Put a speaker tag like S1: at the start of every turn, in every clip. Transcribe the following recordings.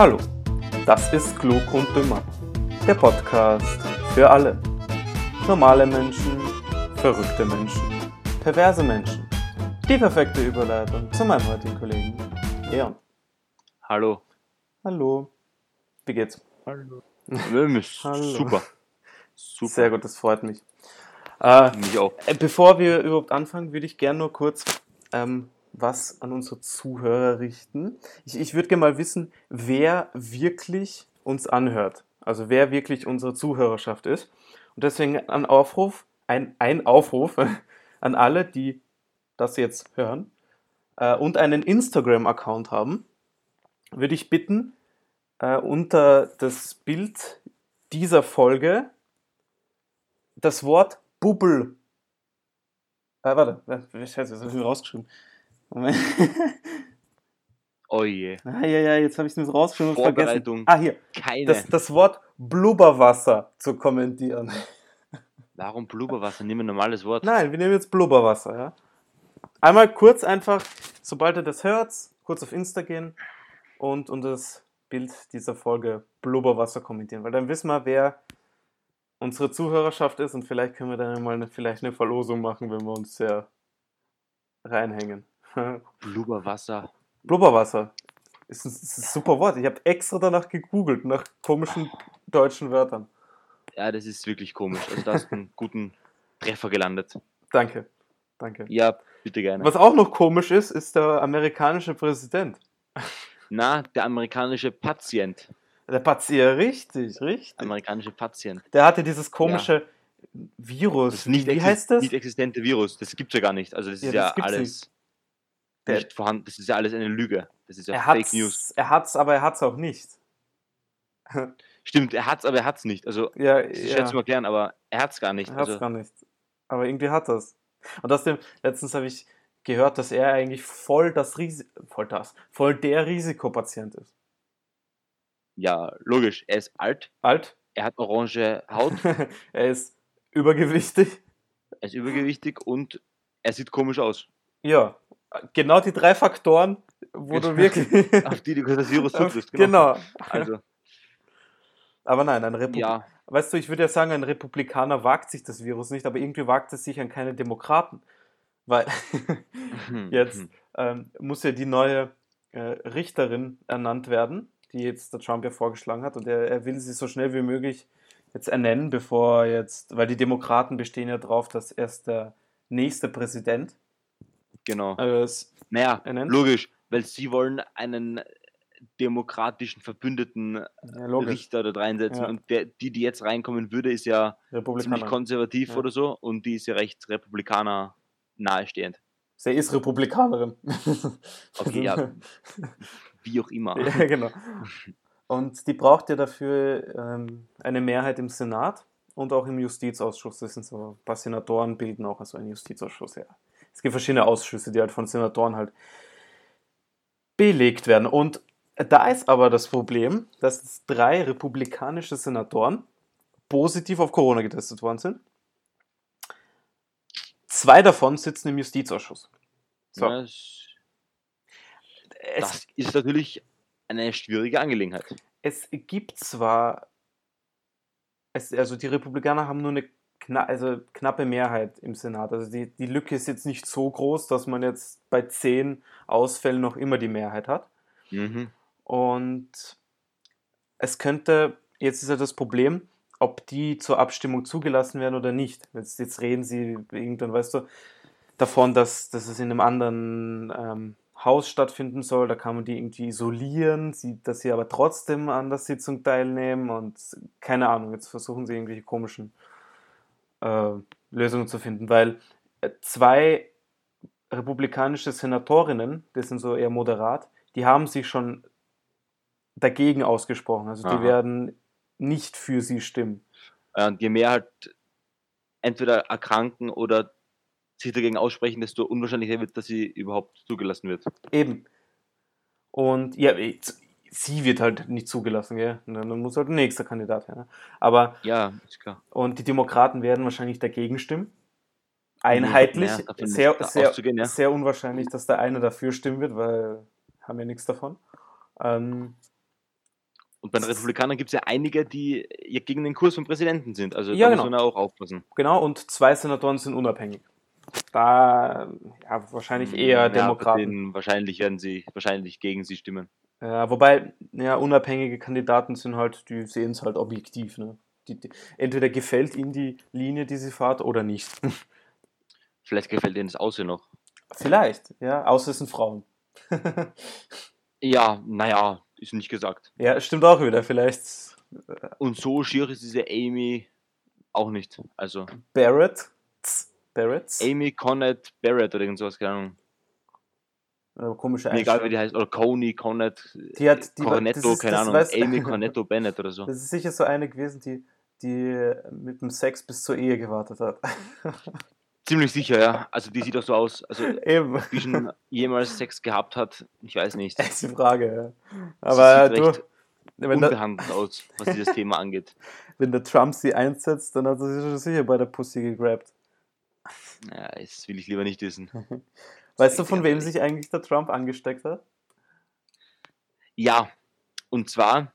S1: Hallo, das ist Klug und Dümmer, der Podcast für alle. Normale Menschen, verrückte Menschen, perverse Menschen. Die perfekte Überleitung zu meinem heutigen Kollegen Leon.
S2: Hallo.
S1: Hallo, wie geht's?
S2: Hallo. Hallo. Super.
S1: Super. Sehr gut, das freut mich. Äh,
S2: mich auch.
S1: äh, Bevor wir überhaupt anfangen, würde ich gerne nur kurz ähm, was an unsere Zuhörer richten. Ich, ich würde gerne mal wissen, wer wirklich uns anhört. Also wer wirklich unsere Zuhörerschaft ist. Und deswegen ein Aufruf, ein, ein Aufruf an alle, die das jetzt hören äh, und einen Instagram-Account haben, würde ich bitten, äh, unter das Bild dieser Folge das Wort Bubble. Äh, warte, äh, das habe mir rausgeschrieben. Moment.
S2: Oh je.
S1: Ah, ja, ja, jetzt habe ich es rausgeschrieben und vergessen. Ah, hier.
S2: Keine.
S1: Das, das Wort Blubberwasser zu kommentieren.
S2: Warum Blubberwasser? Nimm ein normales Wort.
S1: Nein, wir nehmen jetzt Blubberwasser, ja. Einmal kurz einfach, sobald ihr das hört, kurz auf Insta gehen und, und das Bild dieser Folge Blubberwasser kommentieren, weil dann wissen wir, wer unsere Zuhörerschaft ist und vielleicht können wir dann mal eine, vielleicht eine Verlosung machen, wenn wir uns sehr reinhängen.
S2: Blubberwasser.
S1: Blubberwasser. Ist ein, ist ein super Wort. Ich habe extra danach gegoogelt, nach komischen deutschen Wörtern.
S2: Ja, das ist wirklich komisch. Also da hast du einen guten Treffer gelandet.
S1: Danke. Danke.
S2: Ja, bitte gerne.
S1: Was auch noch komisch ist, ist der amerikanische Präsident.
S2: Na, der amerikanische Patient.
S1: Der Patient, richtig, richtig.
S2: Amerikanische Patient.
S1: Der hatte dieses komische Virus.
S2: Das nicht
S1: Wie heißt das?
S2: Nicht existente Virus. Das gibt's ja gar nicht. Also das
S1: Ja,
S2: ist
S1: das
S2: ja, alles
S1: Der-
S2: nicht vorhanden. Das ist ja alles eine Lüge. Das ist ja
S1: Er
S2: Fake News.
S1: er hat's, aber er hat's auch nicht.
S2: Stimmt, er hat's, aber er hat's nicht. Also
S1: Ja,
S2: das ist
S1: ja.
S2: schwer zu erklären, aber er hat's gar nicht.
S1: Er hat's
S2: Also,
S1: gar nicht. Aber irgendwie hat er's. Und außerdem, letztens habe ich gehört, dass er eigentlich voll das Risi voll das, voll der Risikopatient ist.
S2: ja, logisch. Er ist alt,
S1: Alt,
S2: er hat orange Haut,
S1: er ist übergewichtig.
S2: er ist übergewichtig und er sieht komisch aus.
S1: Ja, genau die drei Faktoren, wo du wirklich.
S2: Auf die du das Virus zutrifft.
S1: genau.
S2: Also,
S1: Aber nein, ein Republik
S2: ja,
S1: Weißt du, ich würde ja sagen, ein Republikaner wagt sich das Virus nicht, aber irgendwie wagt es sich an keine Demokraten. Weil jetzt ähm, muss ja die neue äh, Richterin ernannt werden, die jetzt der Trump ja vorgeschlagen hat. Und er, er will sie so schnell wie möglich jetzt ernennen, bevor jetzt, weil die Demokraten bestehen ja drauf, dass erst der nächste Präsident
S2: genau.
S1: es
S2: Naja,
S1: ernennt.
S2: logisch, weil sie wollen einen demokratischen Verbündeten
S1: ja,
S2: Richter da reinsetzen
S1: Ja.
S2: und der, die, die jetzt reinkommen würde, ist ja ziemlich konservativ
S1: Ja.
S2: oder so und die ist ja recht Republikaner nahestehend.
S1: Sie ist Republikanerin.
S2: Okay, ja. Wie auch immer.
S1: Ja, genau. Und die braucht ja dafür ähm, eine Mehrheit im Senat und auch im Justizausschuss. Das sind so ein paar Senatoren bilden auch also einen Justizausschuss, ja. Es gibt verschiedene Ausschüsse, die halt von Senatoren halt belegt werden. Und da ist aber das Problem, dass drei republikanische Senatoren positiv auf Corona getestet worden sind. Zwei davon sitzen im Justizausschuss. So.
S2: Es, das ist natürlich eine schwierige Angelegenheit.
S1: es gibt zwar, es, also die Republikaner haben nur eine kna also knappe Mehrheit im Senat. Also die, die Lücke ist jetzt nicht so groß, dass man jetzt bei zehn Ausfällen noch immer die Mehrheit hat.
S2: Mhm.
S1: Und es könnte, jetzt ist ja das Problem, ob die zur Abstimmung zugelassen werden oder nicht. Jetzt, jetzt reden sie irgendwann, weißt du, davon, dass, dass es in einem anderen ähm, Haus stattfinden soll. Da kann man die irgendwie isolieren, sie, dass sie aber trotzdem an der Sitzung teilnehmen und keine Ahnung, jetzt versuchen sie irgendwelche komischen äh, Lösungen zu finden, weil äh, zwei republikanische Senatorinnen, die sind so eher moderat, die haben sich schon dagegen ausgesprochen. Also die
S2: Aha.
S1: werden nicht für sie stimmen.
S2: Und je mehr halt entweder erkranken oder sich dagegen aussprechen, desto unwahrscheinlicher wird, dass sie überhaupt zugelassen wird.
S1: Eben. Und ja, sie wird halt nicht zugelassen, gell? Und dann muss halt ein nächster Kandidat her. Ne? Aber,
S2: Ja, ist klar.
S1: und die Demokraten werden wahrscheinlich dagegen stimmen. Einheitlich.
S2: Ja, davon ist
S1: sehr, sehr,
S2: ja.
S1: sehr unwahrscheinlich, dass der eine dafür stimmen wird, weil haben wir nichts davon. Ähm,
S2: Und bei den Republikanern gibt es ja einige, die ja gegen den Kurs vom Präsidenten sind. Also
S1: Ja,
S2: da
S1: genau.
S2: muss man auch aufpassen.
S1: Genau, und zwei Senatoren sind unabhängig. Da, ja, wahrscheinlich eher
S2: Ja,
S1: Demokraten.
S2: denen wahrscheinlich werden sie wahrscheinlich gegen sie stimmen.
S1: Ja, wobei, ja, unabhängige Kandidaten sind halt, die sehen es halt objektiv, ne? Die, die, entweder gefällt ihnen die Linie, die sie fahrt, oder nicht.
S2: Vielleicht gefällt ihnen das Aussehen noch.
S1: Vielleicht, ja, außer es sind Frauen.
S2: Ja, naja, ist nicht gesagt.
S1: ja, stimmt auch wieder, vielleicht
S2: Und so schier ist diese Amy auch nicht. Also
S1: Barrett. Barrett.
S2: Amy Connett Barrett oder irgend sowas, keine Ahnung.
S1: Äh, komische
S2: Mir egal wie
S1: Einstellung.
S2: die heißt. Oder Coney Connett
S1: Die hat- die war-
S2: Cornetto,
S1: das ist-
S2: keine Ahnung.
S1: weiß-
S2: Amy Cornetto Bennett oder so.
S1: Das ist sicher so eine gewesen, die, die mit dem Sex bis zur Ehe gewartet hat.
S2: Ziemlich sicher, ja. Also die sieht doch so aus. Also
S1: Eben.
S2: wie schon jemals Sex gehabt hat, ich weiß nicht.
S1: Das ist die Frage, ja.
S2: Sie
S1: Aber
S2: sieht
S1: du,
S2: recht
S1: wenn der,
S2: unbehandelt aus, was dieses Thema angeht.
S1: wenn der Trump sie einsetzt, dann hat er sich schon sicher bei der Pussy gegrabt.
S2: Ja, das will ich lieber nicht wissen.
S1: Weißt du, von wem sich eigentlich der Trump angesteckt hat?
S2: Ja, und zwar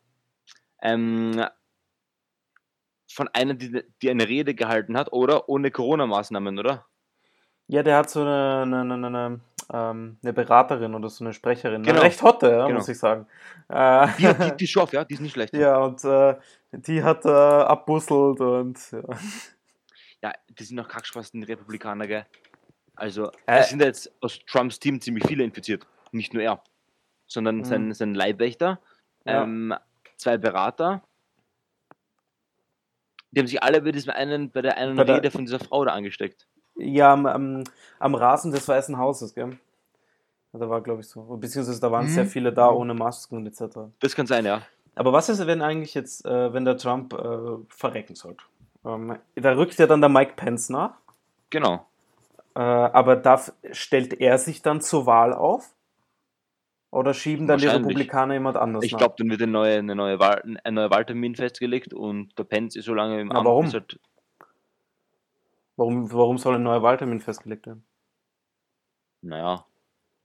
S2: ähm, von einer, die, die eine Rede gehalten hat, oder? Ohne Corona-Maßnahmen, oder?
S1: Ja, der hat so eine, eine, eine, eine, ähm, eine Beraterin oder so eine Sprecherin.
S2: Genau.
S1: Eine recht hotte, ja,
S2: Genau.
S1: muss ich sagen. Äh,
S2: Die, die, die ist scharf, ja, die ist nicht schlecht.
S1: ja, und äh, die hat äh, abbusselt und ja.
S2: Ja, die sind auch Kackspasten, die Republikaner, gell? Also,
S1: Äh.
S2: es sind jetzt aus Trumps Team ziemlich viele infiziert. Nicht nur er, sondern
S1: Mhm.
S2: sein, sein Leibwächter,
S1: Ja.
S2: ähm, zwei Berater. Die haben sich alle bei, diesem einen, bei der einen
S1: Bei der-
S2: Rede von dieser Frau da angesteckt.
S1: Ja, am, am, am Rasen des Weißen Hauses, gell? Da war, glaube ich, so. Beziehungsweise da waren
S2: Mhm.
S1: sehr viele da ohne Masken und etc.
S2: Das kann sein, ja.
S1: Aber was ist, wenn eigentlich jetzt, äh, wenn der Trump äh, verrecken sollte? Ähm, da rückt ja dann der Mike Pence nach.
S2: Genau.
S1: Äh, aber darf, stellt er sich dann zur Wahl auf? Oder schieben dann die. Republikaner jemand anders
S2: Ich
S1: nach?
S2: glaube, dann wird eine neue, eine neue Wahl, ein neuer Wahltermin festgelegt und der Pence ist so lange im
S1: Na,
S2: Amt,
S1: warum?
S2: halt,
S1: Warum, warum soll ein neuer Wahltermin festgelegt werden?
S2: naja,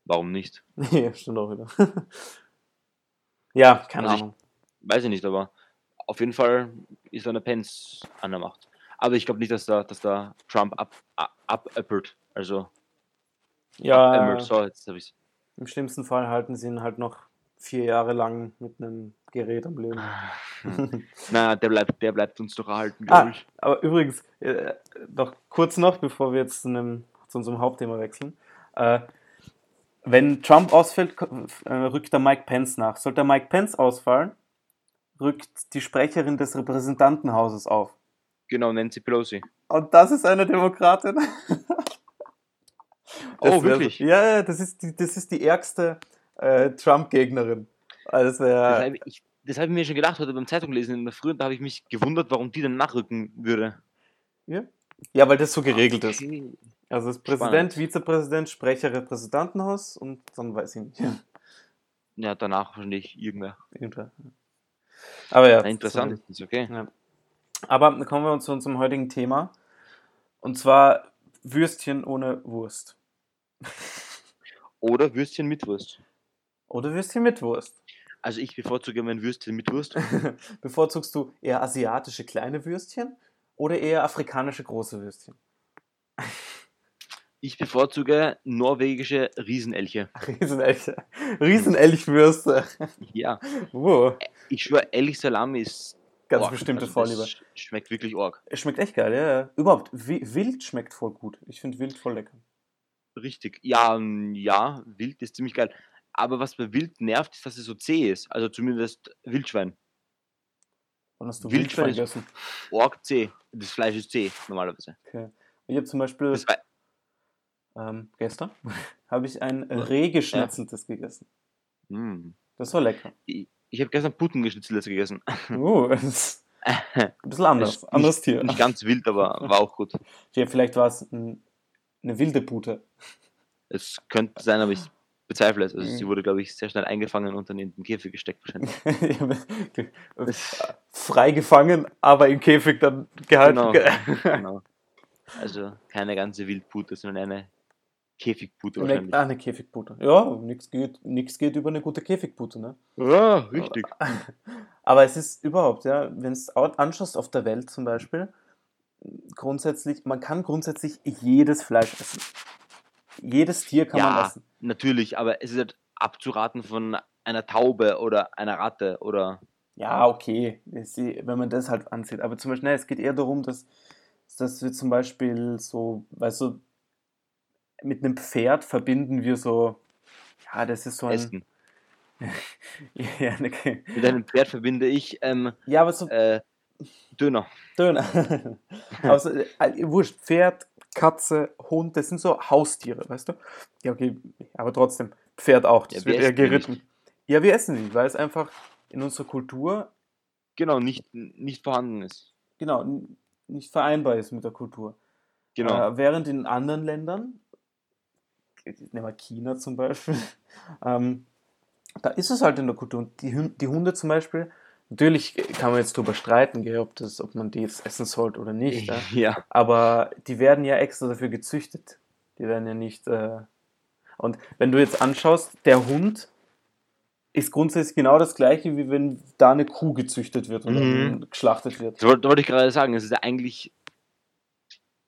S2: warum nicht?
S1: Nee, stimmt auch wieder. ja, keine
S2: Also ich-
S1: Ahnung.
S2: Weiß ich nicht, aber auf jeden Fall ist dann der Pence an der Macht. Aber ich glaube nicht, dass da, dass da Trump ab, ab, abäppelt. Also,
S1: Ja,
S2: so, jetzt habe ich
S1: im schlimmsten Fall halten sie ihn halt noch vier Jahre lang mit einem Gerät am Leben.
S2: Na, der bleibt, der bleibt uns doch erhalten,
S1: Ah,
S2: glaube ich.
S1: aber übrigens, äh, noch kurz noch, bevor wir jetzt zu, einem, zu unserem Hauptthema wechseln. Äh, wenn Trump ausfällt, äh, rückt der Mike Pence nach. Sollte der Mike Pence ausfallen, rückt die Sprecherin des Repräsentantenhauses auf.
S2: Genau, Nancy Pelosi.
S1: Und das ist eine Demokratin.
S2: Oh, wirklich?
S1: Ja, ja, das ist die, das ist die ärgste äh, Trump-Gegnerin. Also das
S2: Das habe ich, mir schon gedacht heute beim Zeitung lesen in der Früh, und da habe ich mich gewundert, warum die dann nachrücken würde.
S1: Ja? ja, weil das so geregelt ist.
S2: Okay.
S1: Also das Präsident,
S2: Spannend.
S1: Vizepräsident, Sprecher Repräsentantenhaus und dann weiß ich nicht.
S2: Ja, danach wahrscheinlich irgendwer.
S1: Irgendwer. Aber ja.
S2: Na, interessant, ist okay.
S1: Ja. Aber kommen wir zu unserem heutigen Thema. Und zwar Würstchen ohne Wurst.
S2: Oder Würstchen mit Wurst.
S1: Oder Würstchen mit Wurst.
S2: Also ich bevorzuge mein Würstchen mit Wurst.
S1: Bevorzugst du eher asiatische kleine Würstchen oder eher afrikanische große Würstchen?
S2: Ich bevorzuge norwegische Riesenelche.
S1: Riesenelch. Riesenelchwürste.
S2: Ja,
S1: Uh,
S2: ich schwöre, Elch Salami ist
S1: ganz
S2: arg.
S1: bestimmte
S2: Also
S1: Vorliebe.
S2: Schmeckt wirklich arg.
S1: Es schmeckt echt geil, ja. ja. Überhaupt, Wi- Wild schmeckt voll gut. Ich finde Wild voll lecker.
S2: Richtig. Ja, ähm, ja, Wild ist ziemlich geil. Aber was bei Wild nervt, ist, dass es so zäh ist. Also zumindest Wildschwein.
S1: Wann hast du
S2: Wildschwein
S1: Wildschwein gegessen?
S2: Arg zäh. Das Fleisch ist zäh, normalerweise.
S1: Okay. Ich habe zum Beispiel ähm, gestern habe ich ein Reh geschnetzeltes gegessen.
S2: mm.
S1: Das war lecker.
S2: Ich, ich habe gestern Puttengeschnitzeltes gegessen.
S1: Uh, das ist ein bisschen anders.
S2: Ist
S1: Anderes
S2: nicht,
S1: Tier.
S2: Nicht ganz wild, aber war auch gut.
S1: Ja, vielleicht war es ein, eine wilde Pute.
S2: Es könnte sein, aber ich bezweifle es. Also
S1: Mhm.
S2: sie wurde, glaube ich, sehr schnell eingefangen und dann in den Käfig gesteckt wahrscheinlich.
S1: Frei gefangen, aber im Käfig dann gehalten.
S2: Genau. genau. Also keine ganze Wildpute, sondern eine Käfigpute
S1: Eine,
S2: wahrscheinlich.
S1: ah, eine Käfigpute. Ja, nichts geht, nix geht über eine gute Käfigpute, ne?
S2: Ja, richtig.
S1: Aber es ist überhaupt, ja, wenn es anschaust auf der Welt zum Beispiel, grundsätzlich, man kann grundsätzlich jedes Fleisch essen. Jedes Tier kann man
S2: Ja,
S1: essen.
S2: natürlich, aber es ist halt abzuraten von einer Taube oder einer Ratte oder.
S1: Ja, okay, wenn man das halt ansieht. Aber zum Beispiel, nein, es geht eher darum, dass, dass wir zum Beispiel so, weißt du, mit einem Pferd verbinden wir so, ja, das ist so ein.
S2: Essen.
S1: Ja, eine,
S2: Mit einem Pferd verbinde ich ähm,
S1: ja aber so
S2: äh, Döner.
S1: Döner. aber so, äh, wurscht, Pferd, Katze, Hund, das sind so Haustiere, weißt du? Ja, okay, aber trotzdem, Pferd auch, das
S2: Ja, wir
S1: wird eher geritten. Ja, wir essen sie, weil es einfach in unserer Kultur,
S2: Genau, nicht, nicht vorhanden ist.
S1: genau, nicht vereinbar ist mit der Kultur.
S2: Genau.
S1: Äh, während in anderen Ländern, nehmen wir China zum Beispiel, ähm, da ist es halt in der Kultur. Und die, die Hunde zum Beispiel, natürlich kann man jetzt drüber streiten, gell, ob, das, ob man die jetzt essen sollte oder nicht. Ja?
S2: ja.
S1: Aber die werden ja extra dafür gezüchtet. Die werden ja nicht. Äh und wenn du jetzt anschaust, der Hund ist grundsätzlich genau das gleiche, wie wenn da eine Kuh gezüchtet wird und
S2: Mhm.
S1: geschlachtet wird.
S2: Das wollte, ich gerade sagen. Es ist ja eigentlich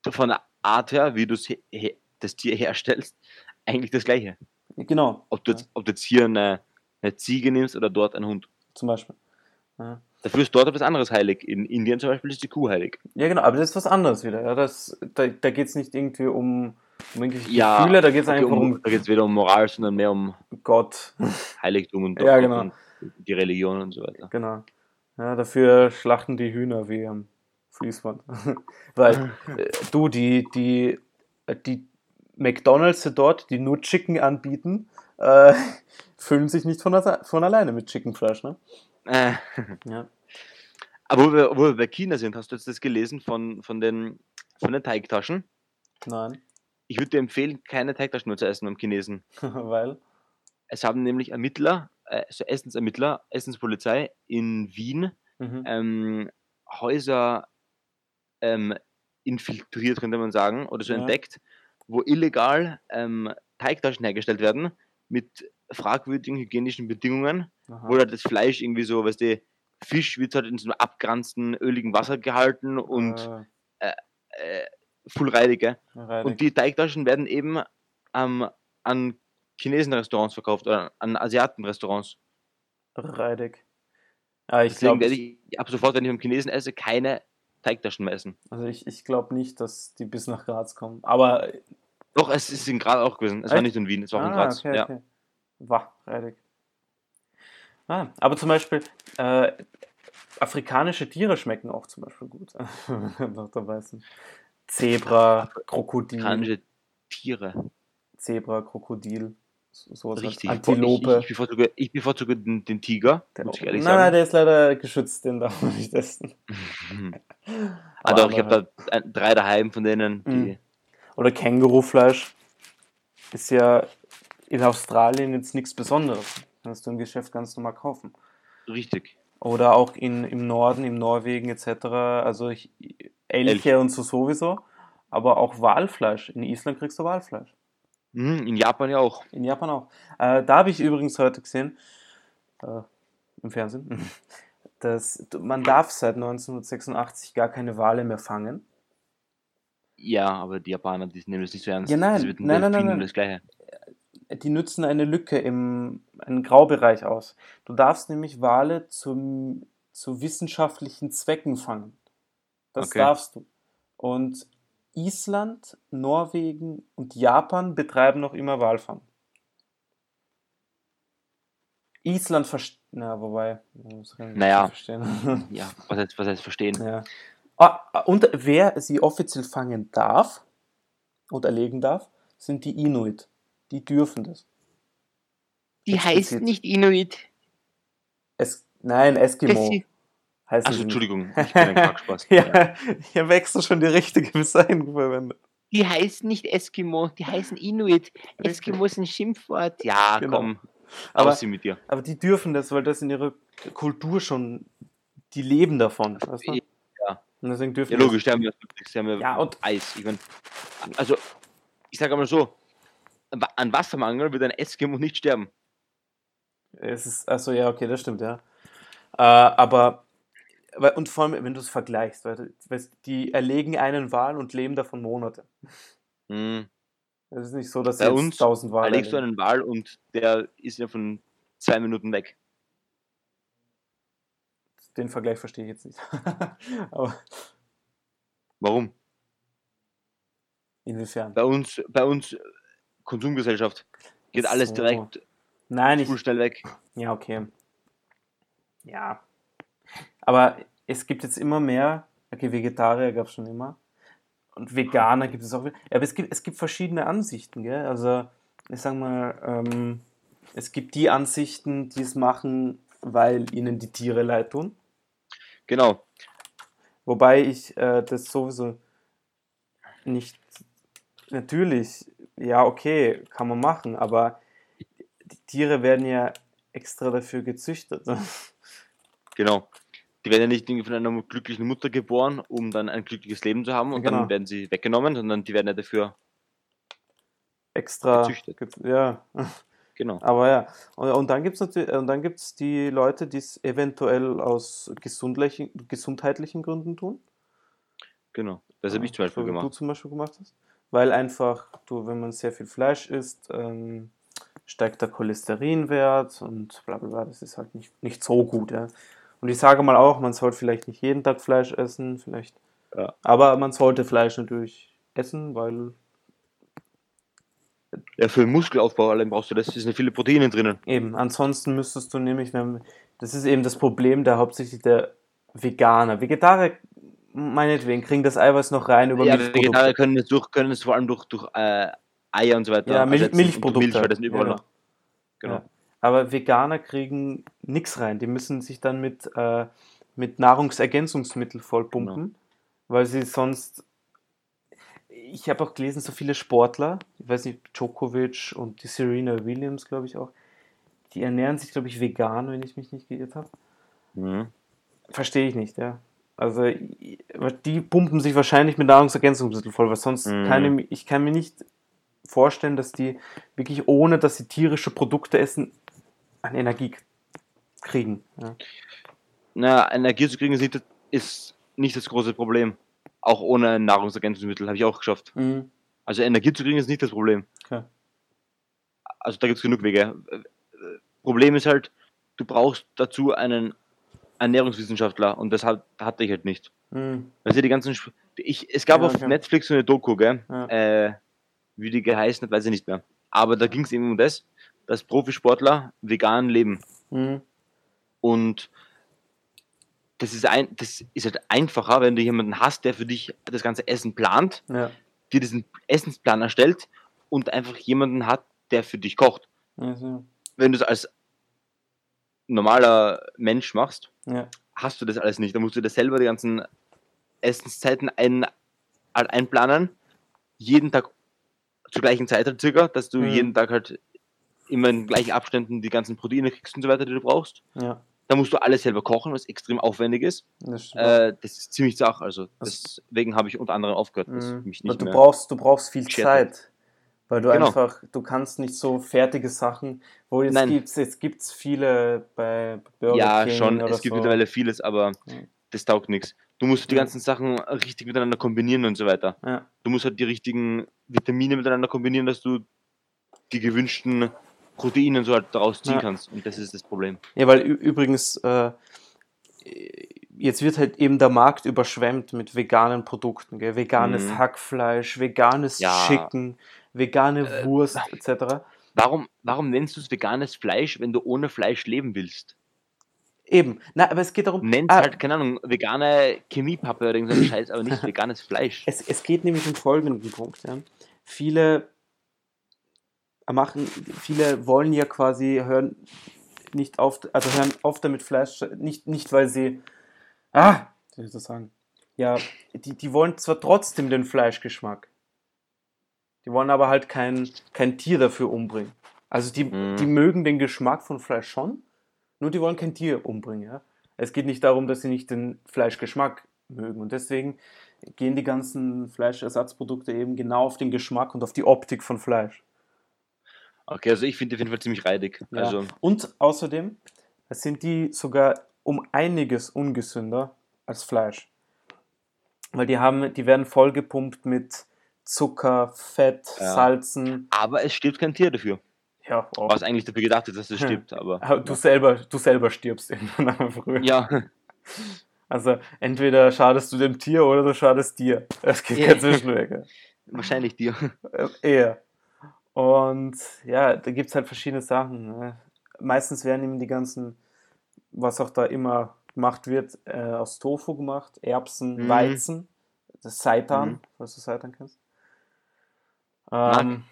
S2: von der Art her, wie du das Tier herstellst, eigentlich das Gleiche.
S1: Genau,
S2: Ob du jetzt, ob du jetzt hier eine, eine Ziege nimmst oder dort einen Hund.
S1: zum Beispiel. Ja.
S2: Dafür ist dort etwas anderes heilig. In Indien zum Beispiel ist die Kuh heilig.
S1: Ja, genau, aber das ist was anderes wieder. Ja, das, da da geht es nicht irgendwie um, um irgendwelche
S2: Ja,
S1: Gefühle, da geht es einfach
S2: um,
S1: um
S2: da geht es weder um Moral, sondern mehr um
S1: Gott.
S2: Heiligtum und,
S1: Ja, genau.
S2: und die Religion und so weiter.
S1: Genau. Ja, dafür schlachten die Hühner wie am Fließband. Weil äh, du, die, die, die McDonalds dort, die nur Chicken anbieten, äh, füllen sich nicht von, von alleine mit Chickenfleisch, ne?
S2: Äh,
S1: Ja.
S2: aber wo wir, wo wir bei China sind, hast du jetzt das gelesen von, von, den, von den Teigtaschen?
S1: Nein.
S2: Ich würde dir empfehlen, keine Teigtaschen nur zu essen beim Chinesen.
S1: Weil.
S2: Es haben nämlich Ermittler, äh, so Essensermittler, Essenspolizei in Wien
S1: Mhm.
S2: ähm, Häuser ähm, infiltriert, könnte man sagen, oder so
S1: Ja.
S2: entdeckt, wo illegal ähm, Teigtaschen hergestellt werden mit fragwürdigen hygienischen Bedingungen,
S1: Aha.
S2: wo halt das Fleisch irgendwie so, weißt du, Fisch wird halt in so einem abgeranzten, öligen Wasser gehalten und
S1: Äh,
S2: äh, full reidige.
S1: reinig.
S2: Und die Teigtaschen werden eben ähm, an Chinesen-Restaurants verkauft oder an Asiaten-Restaurants.
S1: reinig. Ah, ich
S2: Deswegen
S1: glaube
S2: werde ich ab sofort, wenn ich beim Chinesen esse, keine Teigtaschen mehr essen.
S1: also ich, ich glaub nicht, dass die bis nach Graz kommen. Aber.
S2: Doch, es ist in Graz auch gewesen. Es war
S1: Echt?
S2: nicht in Wien, es war auch in
S1: ah,
S2: Graz.
S1: okay,
S2: ja.
S1: okay. Wah, reinig. Ah, aber zum Beispiel, äh, afrikanische Tiere schmecken auch zum Beispiel gut. noch dabei sind. Zebra, Krokodil,
S2: Afrikanische Tiere.
S1: Zebra, Krokodil, sowas.
S2: Richtig.
S1: Antilope.
S2: Ich, ich, bevorzuge, ich bevorzuge den, den Tiger,
S1: Der-
S2: muss ich
S1: nein,
S2: ehrlich
S1: nein,
S2: sagen.
S1: der ist leider geschützt, den darf man nicht essen.
S2: Ah, doch, ich
S1: andere
S2: habe da drei daheim von denen, die.
S1: Mhm. Oder Kängurufleisch ist ja in Australien jetzt nichts Besonderes. Kannst du im Geschäft ganz normal kaufen.
S2: Richtig.
S1: Oder auch in, im Norden, im Norwegen etc. Also ich, Elche
S2: Elch.
S1: und so sowieso. Aber auch Walfleisch. In Island kriegst du Walfleisch.
S2: Mhm, in Japan ja auch.
S1: In Japan auch. Äh, da habe ich übrigens heute gesehen, äh, im Fernsehen, dass man darf seit 1986 gar keine Wale mehr fangen.
S2: Ja, aber die Japaner, die nehmen das nicht so ernst.
S1: Ja, nein,
S2: Das wird ein
S1: nein, nein, nein, nein.
S2: das Gleiche.
S1: die nützen eine Lücke im einen Graubereich aus. Du darfst nämlich Wale zum, zu wissenschaftlichen Zwecken fangen. Das
S2: Okay.
S1: darfst du. Und Island, Norwegen und Japan betreiben noch immer Walfang. Island versteht. Na, wobei.
S2: Naja.
S1: Verstehen.
S2: Ja, was heißt, was heißt verstehen?
S1: ja. Ah, und wer sie offiziell fangen darf und erlegen darf, sind die Inuit. Die dürfen das.
S2: Die
S1: Explizit.
S2: heißt nicht Inuit.
S1: Es, nein, Eskimo. Heißen
S2: Achso. Entschuldigung, ich bin ein Kackspaß.
S1: Ja, ich habe extra schon die richtige Bezeichnung verwendet.
S2: Die heißen nicht Eskimo, die heißen Inuit. Eskimo ist ein Schimpfwort. Ja,
S1: Genau.
S2: komm.
S1: Aber-
S2: sie mit dir.
S1: Aber die dürfen das, weil das in ihrer Kultur schon, die leben davon. Weißt du?
S2: Ja.
S1: Und deswegen dürfen
S2: Ja,
S1: die
S2: logisch, die haben ja, die haben ja,
S1: Ja, und-
S2: Eis. Ich mein, also, ich sage mal so, An Wassermangel wird ein Eskimo nicht sterben.
S1: Es ist, also ja, okay, das stimmt, ja. Äh, aber- und vor allem, wenn du es vergleichst, weil, die erlegen einen Wal und leben davon Monate.
S2: Hm.
S1: Es ist nicht so, dass sie jetzt
S2: uns
S1: 1000 Wale
S2: Erlegst du einen Wal und der ist ja von zwei Minuten weg.
S1: Den Vergleich verstehe ich jetzt nicht.
S2: Warum?
S1: inwiefern?
S2: Bei uns, bei uns Konsumgesellschaft geht alles
S1: So.
S2: direkt
S1: Nein, ich,
S2: schnell weg.
S1: Ja, okay. Ja. Aber es gibt jetzt immer mehr, okay, Vegetarier gab es schon immer. Und Veganer gibt es auch. aber es gibt, es gibt verschiedene Ansichten, gell? Also, ich sag mal, ähm, es gibt die Ansichten, die es machen, weil ihnen die Tiere leid tun.
S2: Genau.
S1: Wobei ich äh, das sowieso nicht. Natürlich, ja, okay, kann man machen, aber die Tiere werden ja extra dafür gezüchtet.
S2: Genau. Die werden ja nicht von einer glücklichen Mutter geboren, um dann ein glückliches Leben zu haben und
S1: Genau.
S2: dann werden sie weggenommen, sondern die werden ja dafür,
S1: extra.
S2: Gezüchtet.
S1: ge- Ja,
S2: genau.
S1: aber ja. Und, und dann gibt es natürlich, und dann gibt's die Leute, die es eventuell aus gesundlichen, gesundheitlichen Gründen tun.
S2: Genau. Das habe ich zum Beispiel
S1: wie du
S2: gemacht.
S1: zum Beispiel gemacht hast. Weil einfach, du, wenn man sehr viel Fleisch isst, ähm, steigt der Cholesterinwert und bla bla bla. Das ist halt nicht, nicht so gut. Ja. Und ich sage mal auch, man sollte vielleicht nicht jeden Tag Fleisch essen, vielleicht.
S2: Ja.
S1: Aber man sollte Fleisch natürlich essen, weil
S2: Ja, für den Muskelaufbau allein brauchst du das. Es sind viele Proteine drinnen.
S1: Eben, ansonsten müsstest du nämlich, wenn, das ist eben das Problem der hauptsächlich der Veganer. Vegetarier, meinetwegen, kriegen das Eiweiß noch rein über
S2: Ja,
S1: Milchprodukte.
S2: Vegetarier können es, durch, können es vor allem durch, durch äh, Eier und so weiter
S1: Ja, Milch, Milchprodukte.
S2: Milch, weil das sind überall
S1: Ja,
S2: noch. Genau.
S1: Ja. Aber Veganer kriegen nichts rein. Die müssen sich dann mit, äh, mit Nahrungsergänzungsmittel vollpumpen,
S2: Genau.
S1: weil sie sonst. Ich habe auch gelesen, so viele Sportler, ich weiß nicht, Djokovic und die Serena Williams, glaube ich auch, die ernähren sich, glaube ich, vegan, wenn ich mich nicht geirrt habe.
S2: Mhm.
S1: Verstehe ich nicht, ja. Also die pumpen sich wahrscheinlich mit Nahrungsergänzungsmitteln voll, weil sonst
S2: Mhm.
S1: kann ich, ich kann mir nicht vorstellen, dass die wirklich ohne, dass sie tierische Produkte essen, an Energie kriegen. Ja.
S2: Na, Energie zu kriegen ist nicht, ist nicht das große Problem. Auch ohne Nahrungsergänzungsmittel habe ich auch geschafft.
S1: Mhm.
S2: Also Energie zu kriegen ist nicht das Problem.
S1: Okay.
S2: Also da gibt es genug Wege. Äh, äh, Problem ist halt, du brauchst dazu einen Ernährungswissenschaftler und das hat, hatte ich halt nicht.
S1: Mhm.
S2: Du, die ganzen. Sp- Ich, es gab
S1: Ja,
S2: auf
S1: okay.
S2: Netflix so eine Doku, gell?
S1: Ja.
S2: Äh, wie die geheißen hat, weiß ich nicht mehr. Aber da ging es eben um das, dass Profisportler vegan leben.
S1: Mhm.
S2: Und das ist, ein, das ist halt einfacher, wenn du jemanden hast, der für dich das ganze Essen plant,
S1: Ja.
S2: dir diesen Essensplan erstellt und einfach jemanden hat, der für dich kocht.
S1: Also,
S2: Wenn du es als normaler Mensch machst,
S1: ja.
S2: hast du das alles nicht. Da musst du dir selber die ganzen Essenszeiten ein, halt einplanen. Jeden Tag zur gleichen Zeit halt circa, dass du
S1: Mhm.
S2: jeden Tag halt immer in gleichen Abständen die ganzen Proteine kriegst und so weiter, die du brauchst.
S1: ja.
S2: Da musst du alles selber kochen, was extrem aufwendig ist.
S1: Das.
S2: Äh, das ist ziemlich zach. Also
S1: Das-
S2: deswegen habe ich unter anderem aufgehört, dass
S1: Mhm.
S2: mich
S1: Weil
S2: nicht
S1: du brauchst, du brauchst viel Zeit. Weil du
S2: Genau.
S1: einfach, du kannst nicht so fertige Sachen, wo jetzt
S2: Nein.
S1: gibt's, jetzt gibt's viele bei Burger
S2: ja,
S1: King
S2: schon. Es gibt
S1: so.
S2: mittlerweile vieles, aber
S1: Mhm.
S2: das taugt nichts. Du musst die
S1: Ja.
S2: ganzen Sachen richtig miteinander kombinieren und so weiter.
S1: Ja.
S2: Du musst halt die richtigen Vitamine miteinander kombinieren, dass du die gewünschten Proteine und so halt daraus ziehen
S1: Ja.
S2: kannst. Und das ist das Problem.
S1: Ja, weil übrigens, äh, jetzt wird halt eben der Markt überschwemmt mit veganen Produkten, gell? veganes
S2: Mhm.
S1: Hackfleisch, veganes
S2: Ja.
S1: Chicken, vegane
S2: Äh,
S1: Wurst etc.
S2: Warum, warum nennst du es veganes Fleisch, wenn du ohne Fleisch leben willst?
S1: Eben, na, aber es geht darum,
S2: Nenn's
S1: ah,
S2: halt, keine Ahnung, vegane Chemiepappe oder irgendein Scheiß, aber nicht veganes Fleisch.
S1: es, es geht nämlich um folgenden Punkt. Ja. Viele machen, viele wollen ja quasi hören nicht auf, also hören auf damit Fleisch, nicht, nicht weil sie, ah, soll ich das sagen? Ja, die, die wollen zwar trotzdem den Fleischgeschmack, die wollen aber halt kein, kein Tier dafür umbringen. Also die,
S2: Mhm.
S1: die mögen den Geschmack von Fleisch schon, nur die wollen kein Tier umbringen. Ja? Es geht nicht darum, dass sie nicht den Fleischgeschmack mögen und deswegen gehen die ganzen Fleischersatzprodukte eben genau auf den Geschmack und auf die Optik von Fleisch.
S2: Okay, also ich finde die auf jeden Fall ziemlich reidig.
S1: Ja.
S2: Also,
S1: Und außerdem sind die sogar um einiges ungesünder als Fleisch. Weil die haben, die werden vollgepumpt mit Zucker, Fett,
S2: Ja.
S1: Salzen.
S2: aber es stirbt kein Tier dafür.
S1: Ja, auch.
S2: Was eigentlich dafür gedacht ist, dass es stirbt, aber.
S1: Aber Du selber, du selber stirbst irgendwann früher.
S2: Ja,
S1: Also entweder schadest du dem Tier oder du schadest dir. Es gibt
S2: Ja.
S1: kein Zwischenweg. ja.
S2: wahrscheinlich dir.
S1: Äh, Eher. Und ja, da gibt es halt verschiedene Sachen. Ne? Meistens werden eben die ganzen, was auch da immer gemacht wird, äh, aus Tofu gemacht. Erbsen,
S2: Mhm.
S1: Weizen, das Seitan,
S2: Mhm.
S1: falls du Seitan kennst. Ähm,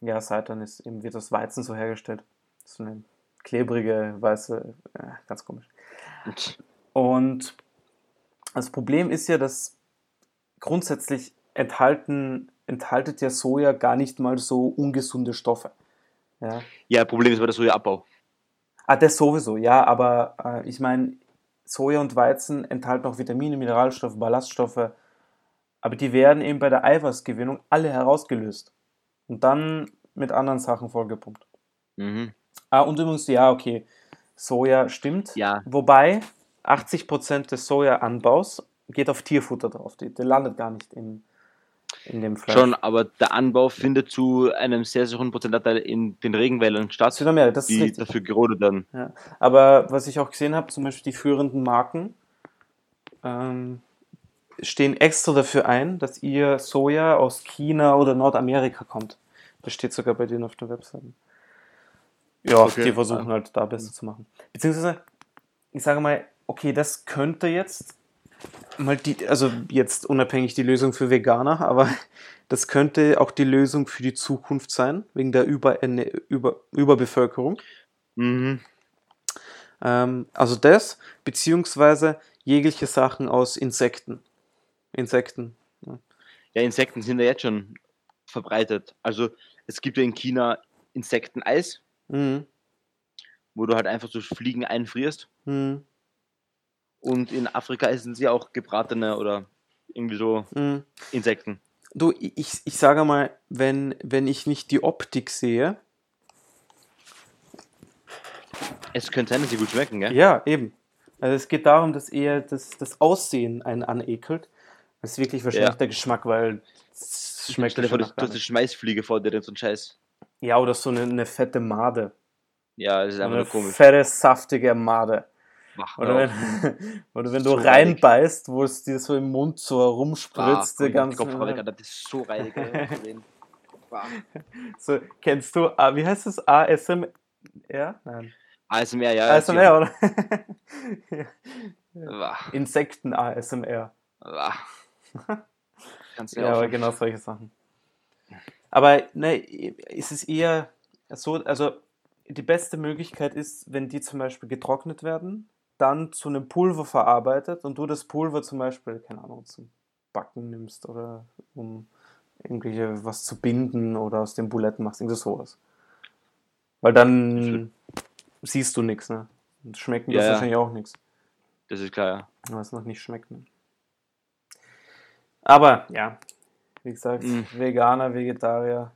S1: ja, Seitan ist eben wird aus Weizen so hergestellt. So eine klebrige, weiße, äh, ganz komisch. Und das Problem ist ja, dass grundsätzlich enthalten, enthaltet ja Soja gar nicht mal so ungesunde Stoffe. Ja.
S2: Ja, Problem ist aber der Sojaabbau.
S1: Ah, das sowieso, ja, aber äh, ich meine, Soja und Weizen enthalten auch Vitamine, Mineralstoffe, Ballaststoffe, aber die werden eben bei der Eiweißgewinnung alle herausgelöst und dann mit anderen Sachen vollgepumpt.
S2: Mhm.
S1: Ah, und übrigens, ja, okay, Soja stimmt.
S2: Ja.
S1: Wobei 80% des Sojaanbaus geht auf Tierfutter drauf. Der landet gar nicht in, in dem Fleisch.
S2: Schon, aber der Anbau findet zu einem sehr, sehr hohen Prozentanteil in den Regenwäldern statt,
S1: Südamerika, das ist
S2: die dafür gerodet werden.
S1: Ja. Aber was ich auch gesehen habe, zum Beispiel die führenden Marken ähm, stehen extra dafür ein, dass ihr Soja aus China oder Nordamerika kommt. Das steht sogar bei denen auf der Webseite. Ja,
S2: Okay.
S1: die versuchen halt da besser zu machen. Beziehungsweise, ich sage mal, okay, das könnte jetzt mal die, also jetzt unabhängig die Lösung für Veganer, aber das könnte auch die Lösung für die Zukunft sein, wegen der Über Über Überbevölkerung.
S2: Mhm.
S1: Ähm, also das, beziehungsweise jegliche Sachen aus Insekten. Insekten.
S2: Ja, Insekten sind ja jetzt schon verbreitet. Also es gibt ja in China Insekteneis,
S1: Mhm.
S2: wo du halt einfach so Fliegen einfrierst.
S1: Mhm.
S2: Und in Afrika essen sie auch gebratene oder irgendwie so
S1: Mhm.
S2: Insekten.
S1: Du, ich, ich sage mal, wenn, wenn ich nicht die Optik sehe,
S2: Es könnte sein, dass sie gut schmecken, gell?
S1: ja, eben. Also es geht darum, dass eher das, das Aussehen einen anekelt, als wirklich wahrscheinlich
S2: Ja.
S1: der Geschmack, weil es schmeckt
S2: Stell dir vor,
S1: schon
S2: du hast eine. Schmeißfliege vor dir, so ein Scheiß.
S1: Ja, oder so eine, eine fette Made.
S2: Ja, das ist einfach
S1: Eine
S2: nur komisch.
S1: fette, saftige Made.
S2: Mach
S1: Oder wenn, oder wenn du
S2: So
S1: reinbeißt, wo es dir so im Mund so
S2: Ah,
S1: herumspritzt, die ganze
S2: Kopfhaut, Alter, das ist so reinig.
S1: So, kennst du, ah, wie heißt das? ASMR? Nein.
S2: ASMR, ja.
S1: ASMR, oder?
S2: Bah,
S1: Insekten-ASMR.
S2: Kannst du
S1: Ja,
S2: ja,
S1: aber genau solche Sachen. Aber ne, es ist eher so, also die beste Möglichkeit ist, wenn die zum Beispiel getrocknet werden, dann zu einem Pulver verarbeitet und du das Pulver zum Beispiel, keine Ahnung, zum Backen nimmst oder um irgendwelche was zu binden oder aus den Buletten machst, irgendwie sowas. Weil dann siehst du nichts, ne? Und schmecken
S2: Ja,
S1: das
S2: ja.
S1: wahrscheinlich auch nichts.
S2: Das ist klar, ja.
S1: weil es noch nicht schmeckt. Ne? Aber ja, wie gesagt,
S2: Mm.
S1: Veganer, Vegetarier.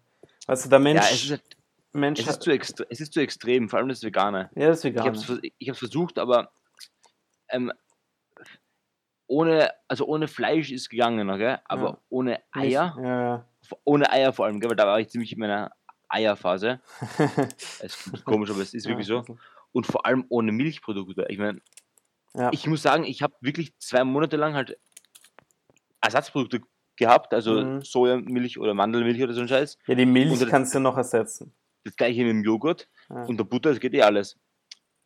S1: Also der Mensch,
S2: Ja, es ist,
S1: Mensch
S2: es, ist zu extre es ist zu extrem, vor allem das Vegane.
S1: ja, das ist
S2: Ich habe es ich hab's versucht, aber ähm, ohne, also ohne Fleisch ist gegangen, okay? aber
S1: Ja.
S2: ohne Eier,
S1: Ja,
S2: ohne Eier vor allem, gell? weil da war ich ziemlich in meiner Eierphase. Es ist komisch, aber es ist wirklich so. Und vor allem ohne Milchprodukte. Ich meine, ich muss sagen, ich habe wirklich zwei Monate lang halt Ersatzprodukte gehabt, also
S1: Mhm.
S2: Sojamilch oder Mandelmilch oder so ein Scheiß.
S1: ja, die Milch
S2: Unter-
S1: kannst du noch ersetzen.
S2: Das gleiche mit dem Joghurt
S1: Ja.
S2: und der Butter, das geht eh alles.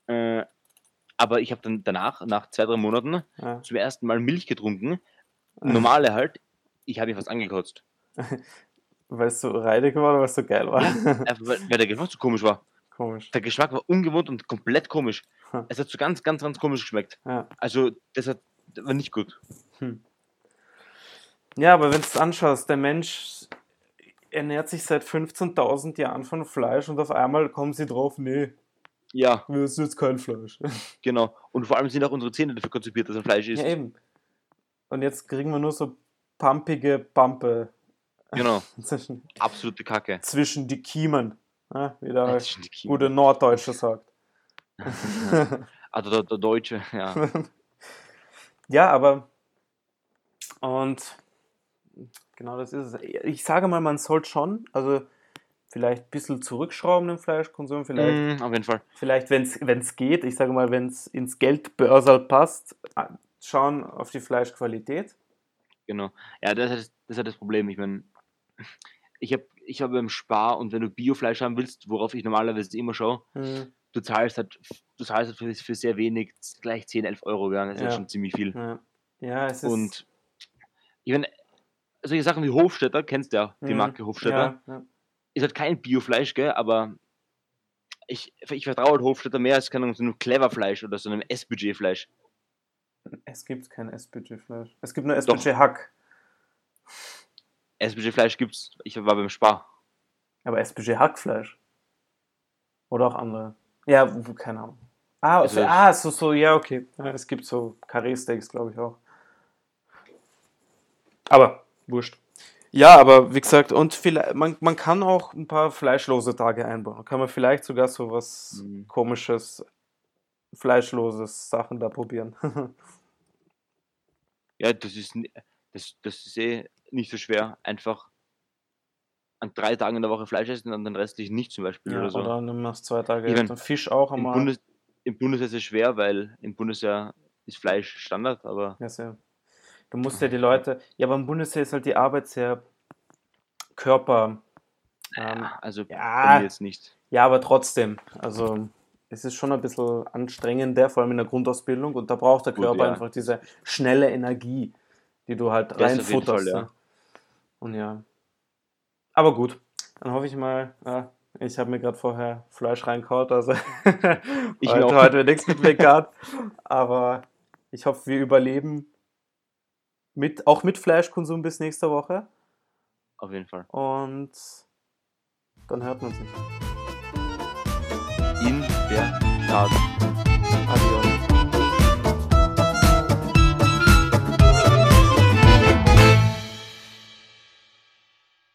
S2: Äh, aber ich habe dann danach, nach zwei, drei Monaten,
S1: Ja.
S2: zum ersten Mal Milch getrunken. Normale halt. Ich habe mich fast angekotzt.
S1: Weil es so reidig war oder weil es so geil war?
S2: Einfach weil, weil der Geschmack so komisch war.
S1: Komisch.
S2: Der Geschmack war ungewohnt und komplett komisch.
S1: Hm.
S2: Es hat so ganz, ganz, ganz komisch geschmeckt.
S1: Ja.
S2: Also, das, hat, das war nicht gut.
S1: ja, aber wenn du es anschaust, der Mensch ernährt sich seit 15.000 Jahren von Fleisch und auf einmal kommen sie drauf, nee,
S2: Ja,
S1: wir essen jetzt kein Fleisch.
S2: genau. Und vor allem sind auch unsere Zähne dafür konzipiert, dass ein Fleisch ist.
S1: Ja, eben. Und jetzt kriegen wir nur so pumpige Pampe
S2: Genau.
S1: zwischen,
S2: Absolute Kacke.
S1: zwischen die Kiemen.
S2: Ist schon die China.
S1: gute Norddeutsche sagt.
S2: Also der, der Deutsche, ja.
S1: Ja, aber und genau das ist es. Ich sage mal, man sollte schon, also vielleicht ein bisschen zurückschrauben den Fleischkonsum, vielleicht,
S2: Mm, auf jeden Fall.
S1: vielleicht wenn es geht, ich sage mal, wenn es ins Geldbörsal passt, schauen auf die Fleischqualität.
S2: Genau. Ja, das ist, das ist das Problem. Ich meine, ich habe ich hab beim Spar und wenn du Biofleisch haben willst, worauf ich normalerweise immer schaue,
S1: Hm,
S2: du zahlst halt, du zahlst halt für, für sehr wenig gleich 10, 11 Euro, gell? das ist
S1: Ja.
S2: ja schon ziemlich viel.
S1: Ja, ja es ist.
S2: Und ich meine, solche Sachen wie Hofstädter, kennst du ja, die
S1: hm,
S2: Marke Hofstädter,
S1: Ja, ja.
S2: Ist halt kein Biofleisch, gell, aber ich, ich vertraue halt Hofstädter mehr als Ahnung, so einem Cleverfleisch oder so einem S-Budget-Fleisch.
S1: Es gibt kein SPG-Fleisch. Es gibt nur. SPG-Hack.
S2: S-Budget-Fleisch gibt's, ich war beim Spar.
S1: Aber SPG-Hackfleisch. Oder auch andere. Ja, keine Ahnung. Ah,
S2: Also
S1: ah so, so, ja, okay. Es gibt so Karree-Steaks, glaube ich auch. Aber, wurscht. Ja, aber wie gesagt, und vielleicht, man, man kann auch ein paar fleischlose Tage einbauen. Kann man vielleicht sogar so was
S2: Mhm.
S1: komisches, fleischloses Sachen da probieren.
S2: Ja, das ist, das, das ist eh nicht so schwer. Einfach an drei Tagen in der Woche Fleisch essen und den restlichen nicht zum Beispiel
S1: ja,
S2: oder so.
S1: Oder du machst zwei Tage
S2: Ich mein,
S1: dann Fisch auch
S2: Im,
S1: einmal.
S2: Bundes, Im Bundesjahr ist es schwer, weil im Bundesjahr ist Fleisch Standard, aber
S1: Ja, sehr. Du musst ja die Leute. Ja, aber im Bundesheer ist halt die Arbeit sehr Körper. Ähm,
S2: also
S1: ja.
S2: jetzt nicht.
S1: ja, aber trotzdem. Also, es ist schon ein bisschen anstrengender, vor allem in der Grundausbildung. Und da braucht der
S2: Gut,
S1: Körper
S2: ja.
S1: einfach diese schnelle Energie, die du halt
S2: Das
S1: reinfutterst.
S2: Fall, ja.
S1: ne? Und ja. Aber gut. Dann hoffe ich mal. Ja, ich habe mir gerade vorher Fleisch reinkaut, also
S2: Ich
S1: heute, heute nichts mit vegan. Aber ich hoffe, wir überleben mit, auch mit Fleischkonsum bis nächste Woche.
S2: Auf jeden Fall.
S1: Und dann hört man sich.
S2: In der Tat.